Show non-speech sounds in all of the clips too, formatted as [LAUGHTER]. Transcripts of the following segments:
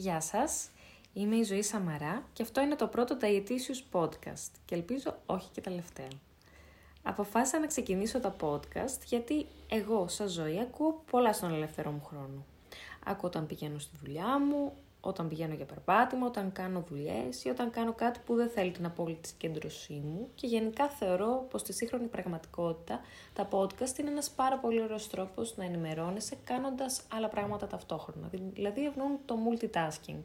Γεια σας, είμαι η Ζωή Σαμαρά και αυτό είναι το πρώτο Dietitious Podcast και ελπίζω όχι και τελευταίο. Αποφάσισα να ξεκινήσω τα podcast γιατί εγώ σαν ζωή ακούω πολλά στον ελεύθερο μου χρόνο. Ακούω όταν πηγαίνω στη δουλειά μου, όταν πηγαίνω για περπάτημα, όταν κάνω δουλειές ή όταν κάνω κάτι που δεν θέλει την απόλυτη συγκέντρωσή μου. Και γενικά θεωρώ πως στη σύγχρονη πραγματικότητα τα podcast είναι ένας πάρα πολύ ωραίος τρόπος να ενημερώνεσαι κάνοντας άλλα πράγματα ταυτόχρονα, δηλαδή ευνοούν το multitasking.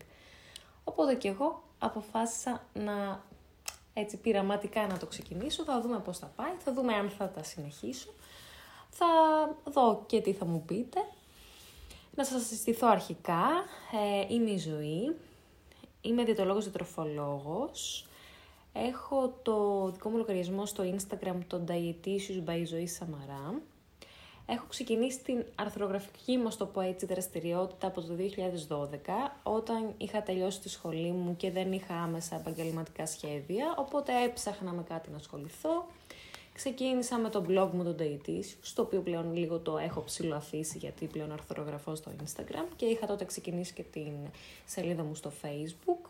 Οπότε και εγώ αποφάσισα να έτσι πειραματικά να το ξεκινήσω, θα δούμε πώς θα πάει, θα δούμε αν θα τα συνεχίσω, θα δω και τι θα μου πείτε να σας συστηθώ αρχικά. Ε, είμαι η Ζωή. Είμαι διαιτολόγος διατροφολόγος. Έχω το δικό μου λογαριασμό στο Instagram, το Dietitious by Ζωή Σαμαρά. Έχω ξεκινήσει την αρθρογραφική μου, το πω έτσι, δραστηριότητα από το 2012, όταν είχα τελειώσει τη σχολή μου και δεν είχα άμεσα επαγγελματικά σχέδια, οπότε έψαχνα με κάτι να ασχοληθώ. Ξεκίνησα με το blog μου, το Dietitious, στο οποίο πλέον λίγο το έχω ψηλοαφήσει γιατί πλέον αρθρογραφώ στο Instagram και είχα τότε ξεκινήσει και την σελίδα μου στο Facebook.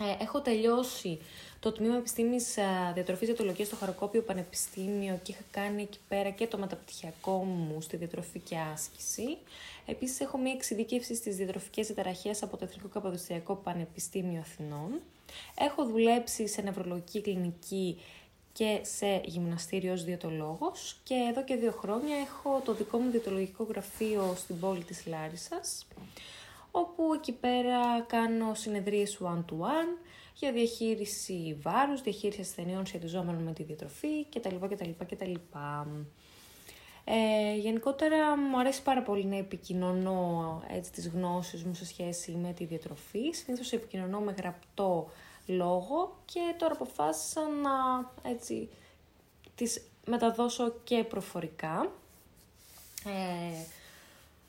Ε, έχω τελειώσει το τμήμα επιστήμης διατροφής διατολογίας στο Χαροκόπιο Πανεπιστήμιο και είχα κάνει εκεί πέρα και το μεταπτυχιακό μου στη διατροφή και άσκηση. Επίσης έχω μία εξειδίκευση στις διατροφικές διαταραχές από το Εθνικό Καποδιστριακό Πανεπιστήμιο Αθηνών. Έχω δουλέψει σε νευρολογική κλινική και σε γυμναστήριο ως διαιτολόγος και εδώ και δύο χρόνια έχω το δικό μου διαιτολογικό γραφείο στην πόλη της Λάρισας όπου εκεί πέρα κάνω συνεδρίες one-to-one για διαχείριση βάρους, διαχείριση ασθενειών σχετιζόμενων με τη διατροφή κτλ. κτλ, κτλ. Ε, γενικότερα μου αρέσει πάρα πολύ να επικοινωνώ έτσι, τις γνώσεις μου σε σχέση με τη διατροφή. Συνήθως επικοινωνώ με γραπτό λόγο και τώρα αποφάσισα να έτσι, τις μεταδώσω και προφορικά. Ε,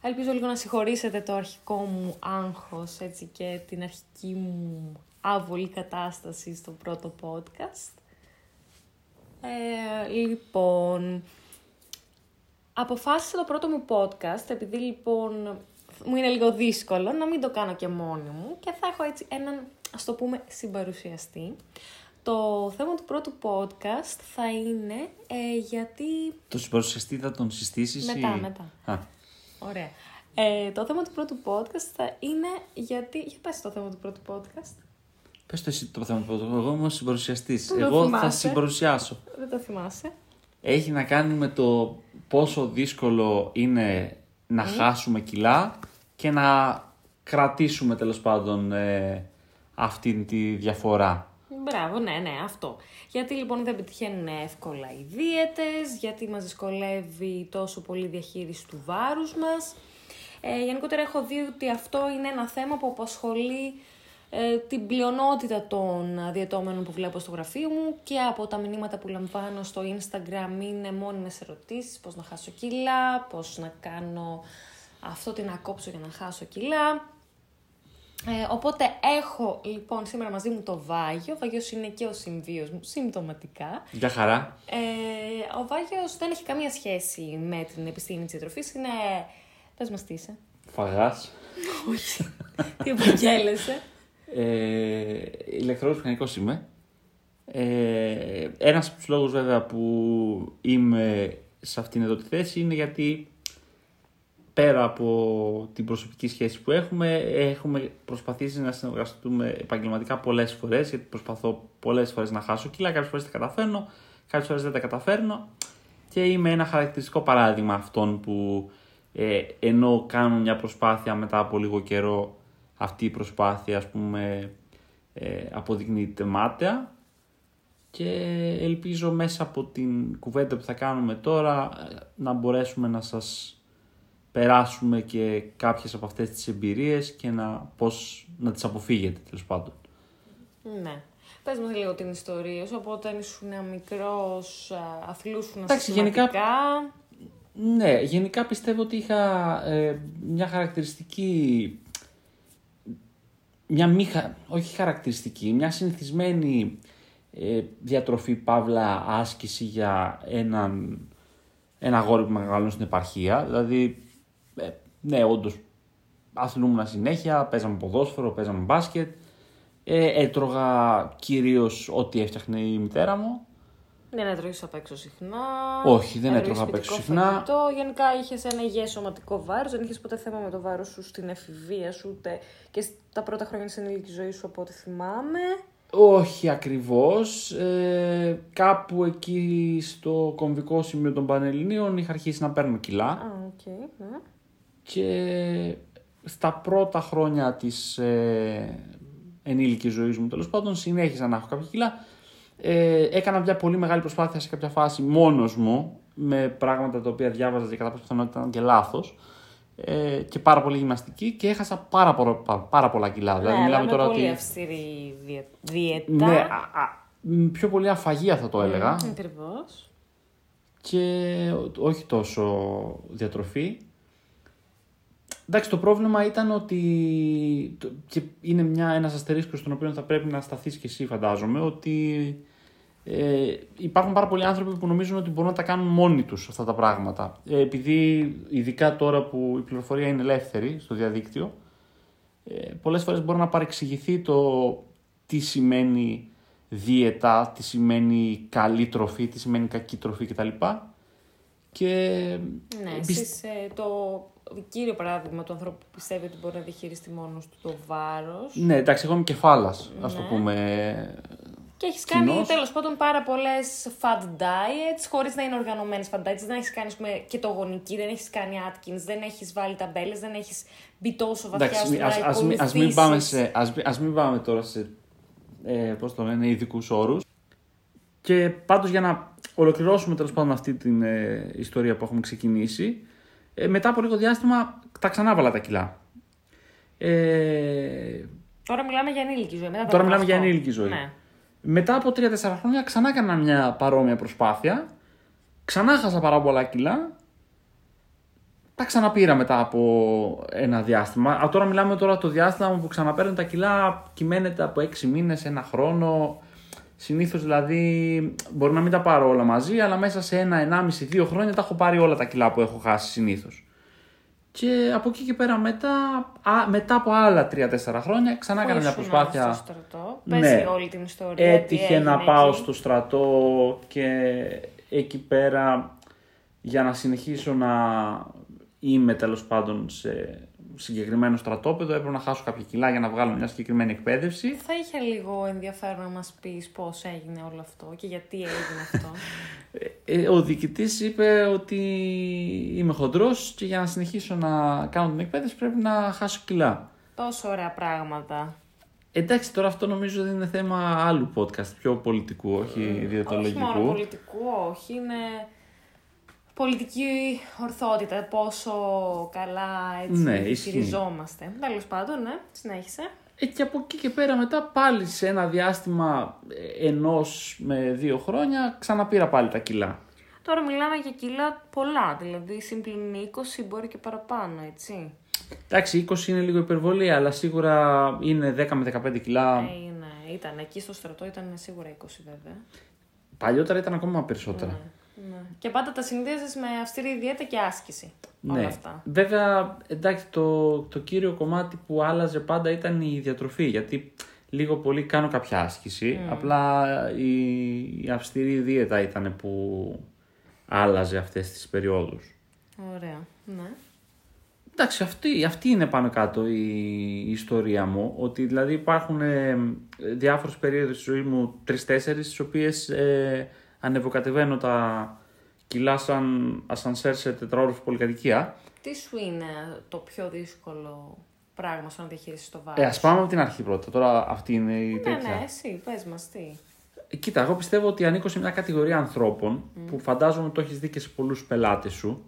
ελπίζω λίγο να συγχωρήσετε το αρχικό μου άγχος έτσι, και την αρχική μου άβολη κατάσταση στο πρώτο podcast. Ε, λοιπόν, αποφάσισα το πρώτο μου podcast, επειδή λοιπόν μου είναι λίγο δύσκολο να μην το κάνω και μόνη μου και θα έχω έτσι έναν ας το πούμε, συμπαρουσιαστή. Το θέμα του πρώτου podcast θα είναι ε, γιατί... Το συμπαρουσιαστή θα τον συστήσεις Μετά, μετά. Α. Ωραία. Ε, το θέμα του πρώτου podcast θα είναι γιατί... Για πες το θέμα του πρώτου podcast. Πες το εσύ το θέμα του πρώτου podcast. Εγώ είμαι ο συμπαρουσιαστής. Εγώ θα συμπαρουσιάσω. Δεν το θυμάσαι. Έχει να κάνει με το πόσο δύσκολο είναι να χάσουμε κιλά και να κρατήσουμε τέλος πάντων ε, αυτή τη διαφορά. Μπράβο, ναι, ναι, αυτό. Γιατί λοιπόν δεν πετυχαίνουν εύκολα οι δίαιτες, γιατί μας δυσκολεύει τόσο πολύ η διαχείριση του βάρους μας. Ε, γενικότερα έχω δει ότι αυτό είναι ένα θέμα που απασχολεί ε, την πλειονότητα των διαιτώμενων που βλέπω στο γραφείο μου και από τα μηνύματα που λαμβάνω στο Instagram είναι μόνιμες ερωτήσεις, πώς να χάσω κιλά, πώς να κάνω αυτό τι να κόψω για να χάσω κιλά. Ε, οπότε έχω λοιπόν σήμερα μαζί μου το Βάγιο. Ο Βάγιος είναι και ο συμβίος μου συμπτωματικά. Για χαρά. Ε, ο Βάγιος δεν έχει καμία σχέση με την επιστήμη της διατροφής. Είναι... Πες μας τι είσαι. Φαγάς. Όχι. τι επαγγέλλεσαι. Ε, ηλεκτρός μηχανικός είμαι. Ε, ένας από τους λόγους βέβαια που είμαι σε αυτήν εδώ τη θέση είναι γιατί πέρα από την προσωπική σχέση που έχουμε, έχουμε προσπαθήσει να συνεργαστούμε επαγγελματικά πολλές φορές, γιατί προσπαθώ πολλές φορές να χάσω κιλά, κάποιες φορές τα καταφέρνω, κάποιες φορές δεν τα καταφέρνω. Και είμαι ένα χαρακτηριστικό παράδειγμα αυτών που ε, ενώ κάνουν μια προσπάθεια μετά από λίγο καιρό, αυτή η προσπάθεια ας πούμε ε, αποδεικνύεται μάταια και ελπίζω μέσα από την κουβέντα που θα κάνουμε τώρα ε, να μπορέσουμε να σας περάσουμε και κάποιες από αυτές τις εμπειρίες και να, πώς να τις αποφύγετε τέλος πάντων. Ναι. Πες μας λίγο την ιστορία σου, από όταν ήσουν μικρός, αθλούσουν Εντάξει, γενικά, ναι, γενικά πιστεύω ότι είχα ε, μια χαρακτηριστική, μια μη, όχι χαρακτηριστική, μια συνηθισμένη ε, διατροφή, παύλα, άσκηση για έναν, ένα αγόρι που μεγαλώνει στην επαρχία. Δηλαδή ε, ναι, όντως αθλούμουν συνέχεια, παίζαμε ποδόσφαιρο, παίζαμε μπάσκετ. Ε, έτρωγα κυρίως ό,τι έφτιαχνε η μητέρα μου. Δεν έτρωγες απ' έξω συχνά. Όχι, δεν έτρωγες έτρωγα απ' έξω ποιοτικό συχνά. Φαγητό. Γενικά είχες ένα υγιές σωματικό βάρος. Δεν είχες ποτέ θέμα με το βάρος σου στην εφηβεία σου, ούτε και στα πρώτα χρόνια τη ενήλικη ζωή σου, από ό,τι θυμάμαι. Όχι ακριβώς. Ε, κάπου εκεί στο κομβικό σημείο των Πανελληνίων είχα αρχίσει να παίρνω κιλά. Α, οκ. ναι. Και στα πρώτα χρόνια της ε, ενήλικης ζωής μου τέλος πάντων συνέχισα να έχω κάποια κιλά. Ε, έκανα μια πολύ μεγάλη προσπάθεια σε κάποια φάση μόνος μου με πράγματα τα οποία διάβαζα και κατά πάσα πιθανότητα ήταν και λάθος ε, και πάρα πολύ γυμναστική και έχασα πάρα, πολλά- πάρα, πάρα πολλά κιλά. δηλαδή ναι, μιλάμε αλλά τώρα με πολύ ότι... αυστηρή διε- δίαιτα. Ναι, α, α, μ, πιο πολύ αφαγία θα το έλεγα Ακριβώς. και όχι τόσο διατροφή. Εντάξει, το πρόβλημα ήταν ότι. το- και είναι μια, ένας αστερίσκος στον οποίο θα πρέπει να σταθείς και εσύ, φαντάζομαι, ότι ε, υπάρχουν πάρα πολλοί άνθρωποι που νομίζουν ότι μπορούν να τα κάνουν μόνοι τους αυτά τα πράγματα. Ε, επειδή ειδικά τώρα που η πληροφορία είναι ελεύθερη στο διαδίκτυο, ε, πολλές φορές μπορεί να παρεξηγηθεί το τι σημαίνει δίαιτα, τι σημαίνει καλή τροφή, τι σημαίνει κακή τροφή κτλ. Και Ναι, Πισ- εσείς, ε, το κύριο παράδειγμα του ανθρώπου που πιστεύει ότι μπορεί να διαχειριστεί μόνος του το βάρος Ναι, εντάξει, εγώ είμαι κεφάλας, ας το Ναι. πούμε. και έχεις κάνει κοινώς. τέλος πάντων πάρα πολλές fat diets χωρίς να είναι οργανωμένες fat diets. Δεν έχεις κάνει ας πούμε, και το γονική, δεν έχεις κάνει Atkins, δεν έχεις βάλει ταμπέλες, δεν έχεις μπει τόσο βαθιά Εντάξει, ώστε ας, να ας, μην, ας, μην πάμε ακολουθήσεις. σε, ας, μην- ας μην πάμε τώρα σε, ε, πώς το λένε, ειδικούς όρους. Και πάντως για να ολοκληρώσουμε τέλος πάντων αυτή την ε, ιστορία που έχουμε ξεκινήσει, ε, μετά από λίγο διάστημα τα ξανάβαλα τα κιλά. Ε, Τώρα μιλάμε για ενήλικη ζωή. Μετά τα Τώρα μιλάμε για 18. ενήλικη ζωή. Ναι. μετά από 3-4 χρόνια ξανά έκανα μια παρόμοια προσπάθεια. Ξανά χάσα πάρα πολλά κιλά. Τα ξαναπήρα μετά από ένα διάστημα. Α, τώρα μιλάμε τώρα το διάστημα που ξαναπαίρνω τα κιλά κυμαίνεται από 6 μήνες, ένα χρόνο. Συνήθως δηλαδή μπορεί να μην τα πάρω όλα μαζί, αλλά μέσα σε ένα, ενάμιση, δύο χρόνια τα έχω πάρει όλα τα κιλά που έχω χάσει συνήθως. Και από εκεί και πέρα μετά, α, μετά από άλλα 3-4 χρόνια ξανά έκανα Που μια ήσουν προσπάθεια. Στο στρατό; Ναι. Πες όλη την ιστορία. τι Έτυχε να έγινε πάω εκεί. στο στρατό και εκεί πέρα για να συνεχίσω να είμαι τέλος πάντων σε συγκεκριμένο στρατόπεδο έπρεπε να χάσω κάποια κιλά για να βγάλω μια συγκεκριμένη εκπαίδευση. Θα είχε λίγο ενδιαφέρον να μας πεις πώς έγινε όλο αυτό και γιατί έγινε αυτό. Ε, Ο διοικητής είπε ότι είμαι χοντρός και για να συνεχίσω να κάνω την εκπαίδευση πρέπει να χάσω κιλά. Τόσο ωραία πράγματα. Εντάξει, τώρα αυτό νομίζω δεν είναι θέμα άλλου podcast, πιο πολιτικού, όχι Όχι μόνο διαιτολογικού. πολιτικού, όχι. Είναι πολιτική ορθότητα. Πόσο καλά έτσι Ναι, ισχύει. χειριζόμαστε. Τέλος πάντων, ναι, συνέχισε. Ε, και από εκεί και πέρα μετά πάλι σε ένα διάστημα ε, ενός με δύο χρόνια ξαναπήρα πάλι τα κιλά. Τώρα μιλάμε για κιλά πολλά, δηλαδή συμπλην 20 μπορεί και παραπάνω, έτσι. Εντάξει, 20 είναι λίγο υπερβολή, αλλά σίγουρα είναι 10 με 15 κιλά. Ε, ναι, ήταν εκεί στο στρατό, ήταν σίγουρα 20 βέβαια. Παλιότερα ήταν ακόμα περισσότερα. Ναι. Και πάντα τα συνδύαζες με αυστηρή δίαιτα και άσκηση. Ναι. Όλα αυτά. Βέβαια, εντάξει, το, το κύριο κομμάτι που άλλαζε πάντα ήταν η διατροφή. Γιατί λίγο πολύ κάνω κάποια άσκηση. Απλά η, η αυστηρή δίαιτα ήταν που άλλαζε αυτές τις περιόδους. Ωραία. Ναι. Εντάξει, αυτή, αυτή είναι πάνω κάτω η, η ιστορία μου. Ότι δηλαδή υπάρχουν ε, διάφορες περίοδους στη ζωή μου, τρεις-τέσσερις, στις οποίες ε, ανεβοκατεβαίνω τα κιλά σαν ασανσέρ σε τετραόροφη πολυκατοικία. Τι σου είναι το πιο δύσκολο πράγμα στο να διαχειριστείς το βάρος. Ε, ας πάμε από την αρχή πρώτα. Τώρα αυτή είναι η Ναι, τέτοια. ναι, εσύ, πες μας τι. Ε, Κοίτα, εγώ πιστεύω ότι ανήκω σε μια κατηγορία ανθρώπων που φαντάζομαι το έχεις δει και σε πολλούς πελάτες σου.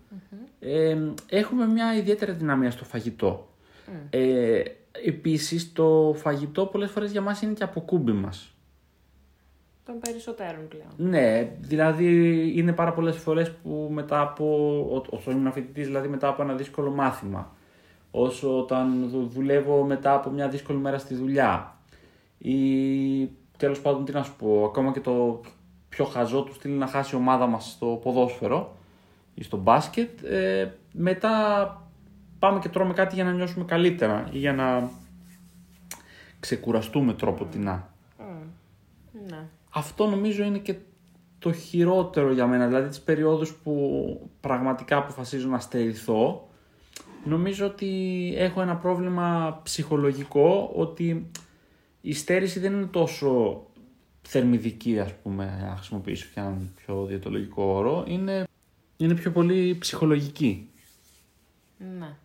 Ε, έχουμε μια ιδιαίτερη δυναμία στο φαγητό. Ε, επίσης, το φαγητό πολλές φορές για μας είναι και αποκούμπι μας. Των περισσότερων πλέον. Ναι, δηλαδή είναι πάρα πολλές φορές που μετά από, ό- όσο ήμουν φοιτητής, δηλαδή μετά από ένα δύσκολο μάθημα, όσο όταν δου- δουλεύω μετά από μια δύσκολη μέρα στη δουλειά ή τέλος πάντων τι να σου πω, ακόμα και το πιο χαζό του στείλει να χάσει η ομάδα μας στο ποδόσφαιρο ή στο μπάσκετ, ε, μετά πάμε και τρώμε κάτι για να νιώσουμε καλύτερα ή για να ξεκουραστούμε τρόπο τεινά. Ναι. Αυτό νομίζω είναι και το χειρότερο για μένα. Δηλαδή τις περιόδους που πραγματικά αποφασίζω να στερηθώ, νομίζω ότι έχω ένα πρόβλημα ψυχολογικό ότι η στέρηση δεν είναι τόσο θερμιδική ας πούμε, να χρησιμοποιήσω και έναν πιο διαιτολογικό όρο, είναι, είναι πιο πολύ ψυχολογική. Ναι.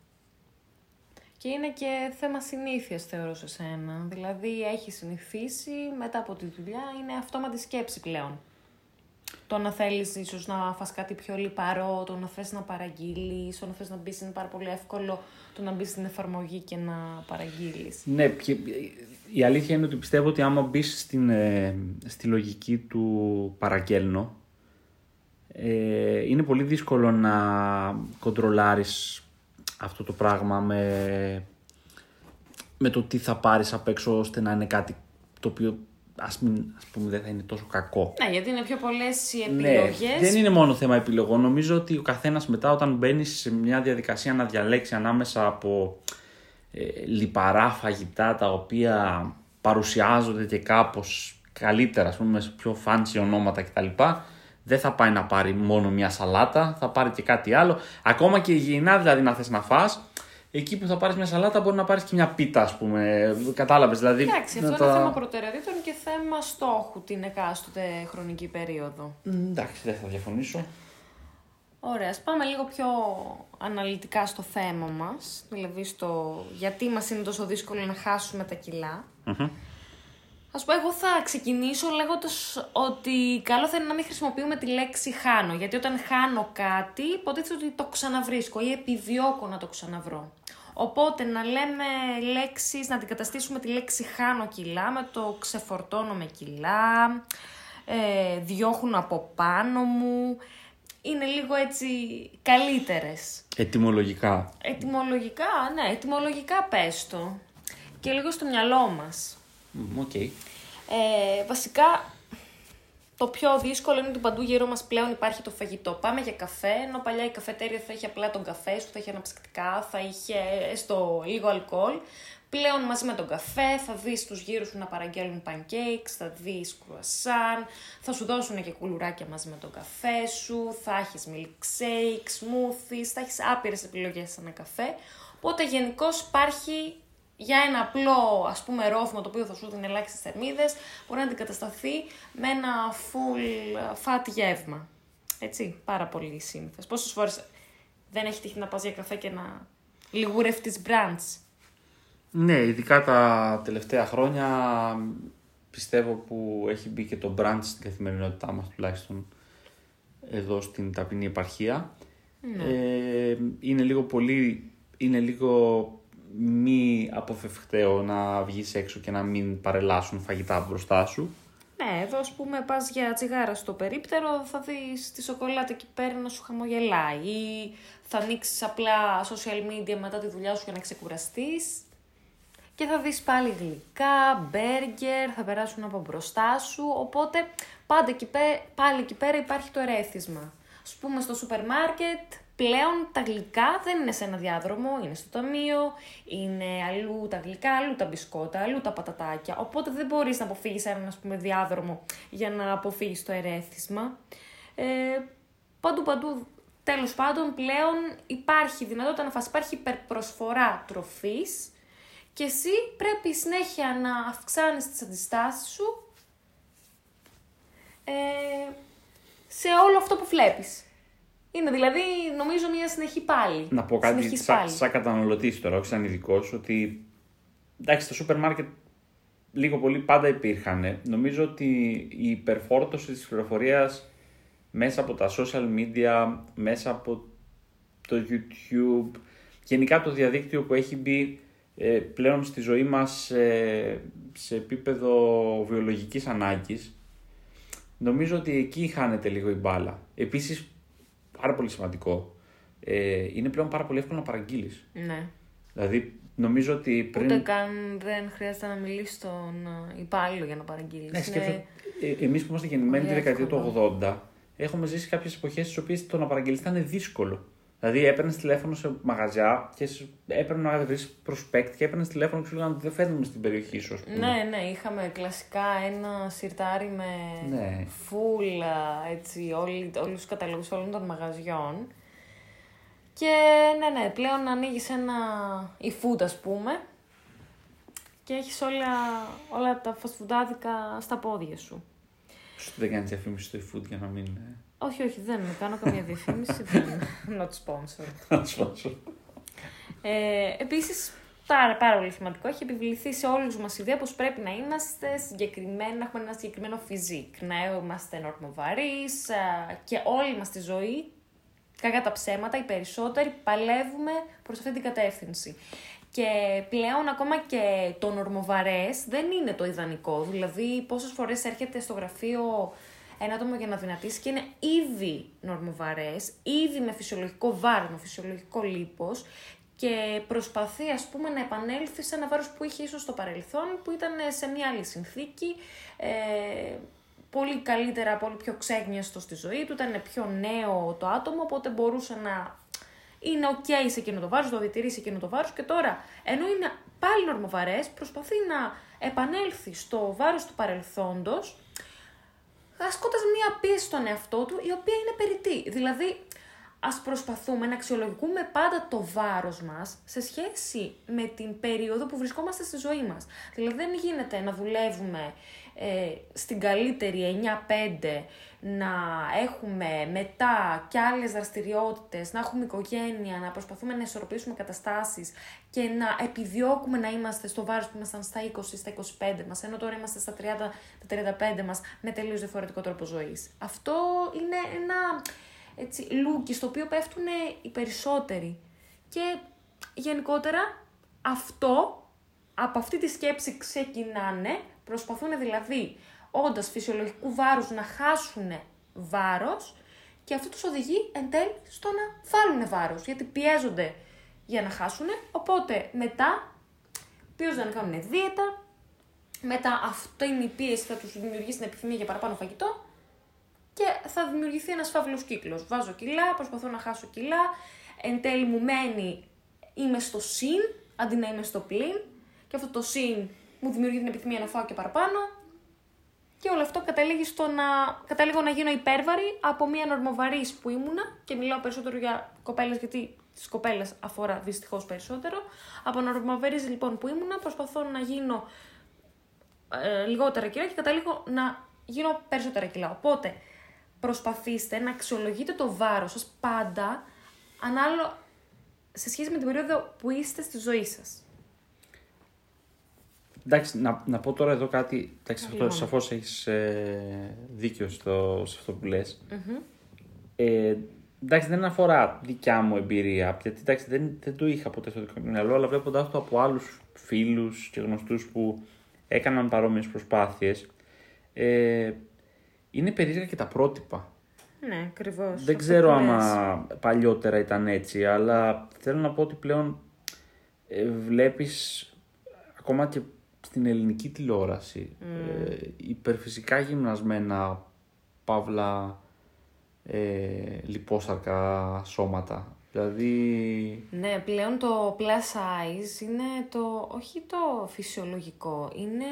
Και είναι και θέμα συνήθειας θεωρώ σε σένα. Δηλαδή έχει συνηθίσει μετά από τη δουλειά, είναι αυτόματη σκέψη πλέον. Το να θέλεις ίσως να φας κάτι πιο λιπαρό, το να θες να παραγγείλεις, το να θες να μπεις είναι πάρα πολύ εύκολο το να μπεις στην εφαρμογή και να παραγγείλεις. Ναι, και η αλήθεια είναι ότι πιστεύω ότι άμα μπεις στην, ε, στη λογική του παραγγέλνω, ε, είναι πολύ δύσκολο να κοντρολάρεις αυτό το πράγμα με, με το τι θα πάρεις απ' έξω ώστε να είναι κάτι το οποίο ας, μην, ας πούμε δεν θα είναι τόσο κακό. Ναι, γιατί είναι πιο πολλές οι Ναι, επιλογές. δεν είναι μόνο θέμα επιλογών. Νομίζω ότι ο καθένας μετά όταν μπαίνει σε μια διαδικασία να διαλέξει ανάμεσα από ε, λιπαρά φαγητά τα οποία παρουσιάζονται και κάπως καλύτερα, ας πούμε, σε πιο fancy ονόματα κτλ. Δεν θα πάει να πάρει μόνο μια σαλάτα, θα πάρει και κάτι άλλο. Ακόμα και υγιεινά δηλαδή να θες να φας, εκεί που θα πάρεις μια σαλάτα μπορεί να πάρεις και μια πίτα ας πούμε. Κατάλαβες δηλαδή. Εντάξει, να αυτό είναι τα- θέμα προτεραιοτήτων και θέμα στόχου την εκάστοτε χρονική περίοδο. Μ, Εντάξει, δεν θα διαφωνήσω. Ωραία, ας πάμε λίγο πιο αναλυτικά στο θέμα μας, δηλαδή στο γιατί μας είναι τόσο δύσκολο να χάσουμε τα κιλά. Μμμ. Ας πω, εγώ θα ξεκινήσω λέγοντας ότι καλό θα είναι να μην χρησιμοποιούμε τη λέξη χάνω, γιατί όταν χάνω κάτι, υποτίθεται ότι το ξαναβρίσκω ή επιδιώκω να το ξαναβρω. Οπότε να λέμε λέξεις, να αντικαταστήσουμε τη λέξη χάνω κιλά με το ξεφορτώνω με κιλά, ε, διώχνω από πάνω μου, είναι λίγο έτσι καλύτερες. Ετυμολογικά. Ετυμολογικά, ναι, ετυμολογικά πες το. Και λίγο στο μυαλό μας. Μ, Οκ. Ε, βασικά, το πιο δύσκολο είναι ότι παντού γύρω μας πλέον υπάρχει το φαγητό. Πάμε για καφέ, ενώ παλιά η καφετέρια θα είχε απλά τον καφέ σου, θα είχε αναψυκτικά, θα είχε έστω λίγο αλκοόλ. Πλέον μαζί με τον καφέ θα δεις τους γύρω σου να παραγγέλνουν pancakes, θα δεις κρουασάν, θα σου δώσουν και κουλουράκια μαζί με τον καφέ σου, θα έχεις milkshake, smoothies, θα έχεις άπειρες επιλογές σε ένα καφέ. Οπότε γενικώς υπάρχει για ένα απλό ας πούμε ρόφημα το οποίο θα σου δίνει ελάχιστες θερμίδες μπορεί να αντικατασταθεί με ένα full fat γεύμα. Έτσι, πάρα πολύ σύνηθες. Πόσες φορές δεν έχει τύχει να πας για καφέ και να λιγουρευτείς brunch. Ναι, ειδικά τα τελευταία χρόνια πιστεύω που έχει μπει και το brand στην καθημερινότητά μας τουλάχιστον εδώ στην ταπεινή επαρχία. Ε, είναι λίγο πολύ, είναι λίγο μη αποφευκταίο να βγεις έξω και να μην παρελάσουν φαγητά μπροστά σου. Ναι, εδώ ας πούμε πας για τσιγάρα στο περίπτερο, θα δεις τη σοκολάτα εκεί πέρα να σου χαμογελάει ή θα ανοίξεις απλά social media μετά τη δουλειά σου για να ξεκουραστείς και θα δεις πάλι γλυκά, μπέργκερ, θα περάσουν από μπροστά σου, οπότε πάντα εκεί πέ- πάλι εκεί πέρα υπάρχει το ερέθισμα. Ας πούμε στο σούπερ μάρκετ πλέον τα γλυκά δεν είναι σε ένα διάδρομο, είναι στο ταμείο, είναι αλλού τα γλυκά, αλλού τα μπισκότα, αλλού τα πατατάκια, οπότε δεν μπορείς να αποφύγεις έναν ας πούμε διάδρομο για να αποφύγεις το ερέθισμα. Ε, παντού παντού τέλος πάντων πλέον υπάρχει δυνατότητα να φας, υπάρχει υπερπροσφορά τροφής και εσύ πρέπει συνέχεια να αυξάνεις τις αντιστάσεις σου ε, σε όλο αυτό που βλέπεις. Είναι δηλαδή νομίζω μια συνεχή πάλι. Να πω κάτι Συνεχής σαν, πάλι. σαν καταναλωτής τώρα, όχι σαν ειδικός, ότι εντάξει, στα σούπερ μάρκετ λίγο πολύ πάντα υπήρχαν. Νομίζω ότι η υπερφόρτωση της πληροφορίας μέσα από τα social media, μέσα από το YouTube, γενικά το διαδίκτυο που έχει μπει ε, πλέον στη ζωή μας ε, σε επίπεδο βιολογικής ανάγκης, νομίζω ότι εκεί χάνεται λίγο η μπάλα. Επίσης, πάρα πολύ σημαντικό, ε, είναι πλέον πάρα πολύ εύκολο να παραγγείλεις. Ναι. Δηλαδή, νομίζω ότι πριν... Ούτε καν δεν χρειάζεται να μιλήσεις στον ε, υπάλληλο για να παραγγείλεις. Ναι, Είναι- σκέφτομαι, ε, εμείς που είμαστε γεννημένοι τη πολύ δεκαετία του εύκολο. 80, έχουμε ζήσει κάποιες εποχές στις οποίες το να παραγγελείς ήταν δύσκολο. Δηλαδή έπαιρνες τηλέφωνο σε μαγαζιά και σου έπαιρνε να βρεις προσπέκτη και έπαιρνες τηλέφωνο και σου λέγανε δεν φέρνουμε στην περιοχή σου. ας πούμε. Ναι, ναι, είχαμε κλασικά ένα σιρτάρι με Ναι. φούλα, έτσι, όλοι, όλους τους καταλόγους όλων των μαγαζιών. Και ναι, ναι, πλέον ανοίγεις ένα e-food ας πούμε και έχεις όλα, όλα τα φασφουντάδικα στα πόδια σου. Σου δεν κάνεις διαφήμιση στο eFood για να μην. Ε, Όχι, όχι, δεν κάνω καμία διαφήμιση, δεν [LAUGHS] not sponsored. Ε, Επίσης, πάρα, πάρα πολύ σημαντικό, έχει επιβληθεί σε όλους μας η ιδέα πως πρέπει να είμαστε συγκεκριμένα, να έχουμε ένα συγκεκριμένο φιζίκ. Να είμαστε νορμοβαρείς και όλη μας τη ζωή, κακά τα ψέματα, οι περισσότεροι παλεύουμε προς αυτή την κατεύθυνση. Και πλέον ακόμα και το νορμοβαρές δεν είναι το ιδανικό. Δηλαδή, πόσες φορές έρχεται στο γραφείο ένα άτομο για να δυνατήσει και είναι ήδη νορμοβαρές, ήδη με φυσιολογικό βάρος, με φυσιολογικό λίπος και προσπαθεί ας πούμε να επανέλθει σε ένα βάρος που είχε ίσως στο παρελθόν, που ήταν σε μια άλλη συνθήκη, ε, πολύ καλύτερα, πολύ πιο ξέγνιαστο στη ζωή του, ήταν πιο νέο το άτομο, οπότε μπορούσε να είναι ok σε εκείνο το βάρος, το διατηρεί σε εκείνο το βάρος και τώρα, ενώ είναι πάλι νορμοβαρές, προσπαθεί να επανέλθει στο βάρος του παρελθόντος, ασκώντας μία πίεση στον εαυτό του, η οποία είναι περιττή. Δηλαδή, ας προσπαθούμε να αξιολογούμε πάντα το βάρος μας σε σχέση με την περίοδο που βρισκόμαστε στη ζωή μας. Δηλαδή, δεν γίνεται να δουλεύουμε ε, στην καλύτερη 9-5, να έχουμε μετά και άλλες δραστηριότητες, να έχουμε οικογένεια, να προσπαθούμε να ισορροπήσουμε καταστάσεις και να επιδιώκουμε να είμαστε στο βάρος που ήμασταν στα 20, στα 25 μας, ενώ τώρα είμαστε στα 30, τα 35 μας με τελείως διαφορετικό τρόπο ζωής. Αυτό είναι ένα έτσι, λούκι στο οποίο πέφτουν οι περισσότεροι. Και γενικότερα αυτό, από αυτή τη σκέψη ξεκινάνε, προσπαθούν δηλαδή όντας φυσιολογικού βάρους να χάσουν βάρος και αυτό τους οδηγεί εν τέλει στο να βάλουν βάρος, γιατί πιέζονται για να χάσουν, οπότε μετά πιέζονται να κάνουν δίαιτα, μετά αυτή είναι η πίεση θα τους δημιουργήσει την επιθυμία για παραπάνω φαγητό. Και θα δημιουργηθεί ένας φαύλος κύκλος. Βάζω κιλά, προσπαθώ να χάσω κιλά, εν τέλει μου μένει είμαι στο συν αντί να είμαι στο πλην και αυτό το συν μου δημιουργεί την επιθυμία να φάω και παραπάνω και όλο αυτό καταλήγει στο να, καταλήγω να γίνω υπέρβαρη από μια νορμοβαρής που ήμουνα και μιλάω περισσότερο για κοπέλες γιατί τις κοπέλες αφορά δυστυχώς περισσότερο. Από νορμοβαρής λοιπόν που ήμουνα προσπαθώ να γίνω ε, λιγότερα κιλά και καταλήγω να γίνω περισσότερα κιλά. Οπότε προσπαθήστε να αξιολογείτε το βάρος σας πάντα ανάλογα σε σχέση με την περίοδο που είστε στη ζωή σας. Εντάξει, να, να πω τώρα εδώ κάτι. Εντάξει, αυτό, Λοιπόν. σαφώς έχεις ε, δίκιο στο, σε αυτό που λες. Μμμ. Ε, εντάξει, δεν αφορά δικιά μου εμπειρία, γιατί εντάξει, δεν, δεν το είχα ποτέ στο δικό μου μυαλό, αλλά βλέποντα το από άλλους φίλους και γνωστούς που έκαναν παρόμοιες προσπάθειες, ε, είναι περίεργα και τα πρότυπα. Ναι, ακριβώς. δεν ξέρω άμα παλιότερα ήταν έτσι, αλλά θέλω να πω ότι πλέον ε, βλέπεις ακόμα και στην ελληνική τηλεόραση ε, υπερφυσικά γυμνασμένα παύλα ε, λιπόσαρκα σώματα. Δηλαδή, Ναι, πλέον το plus size είναι το, όχι το φυσιολογικό, είναι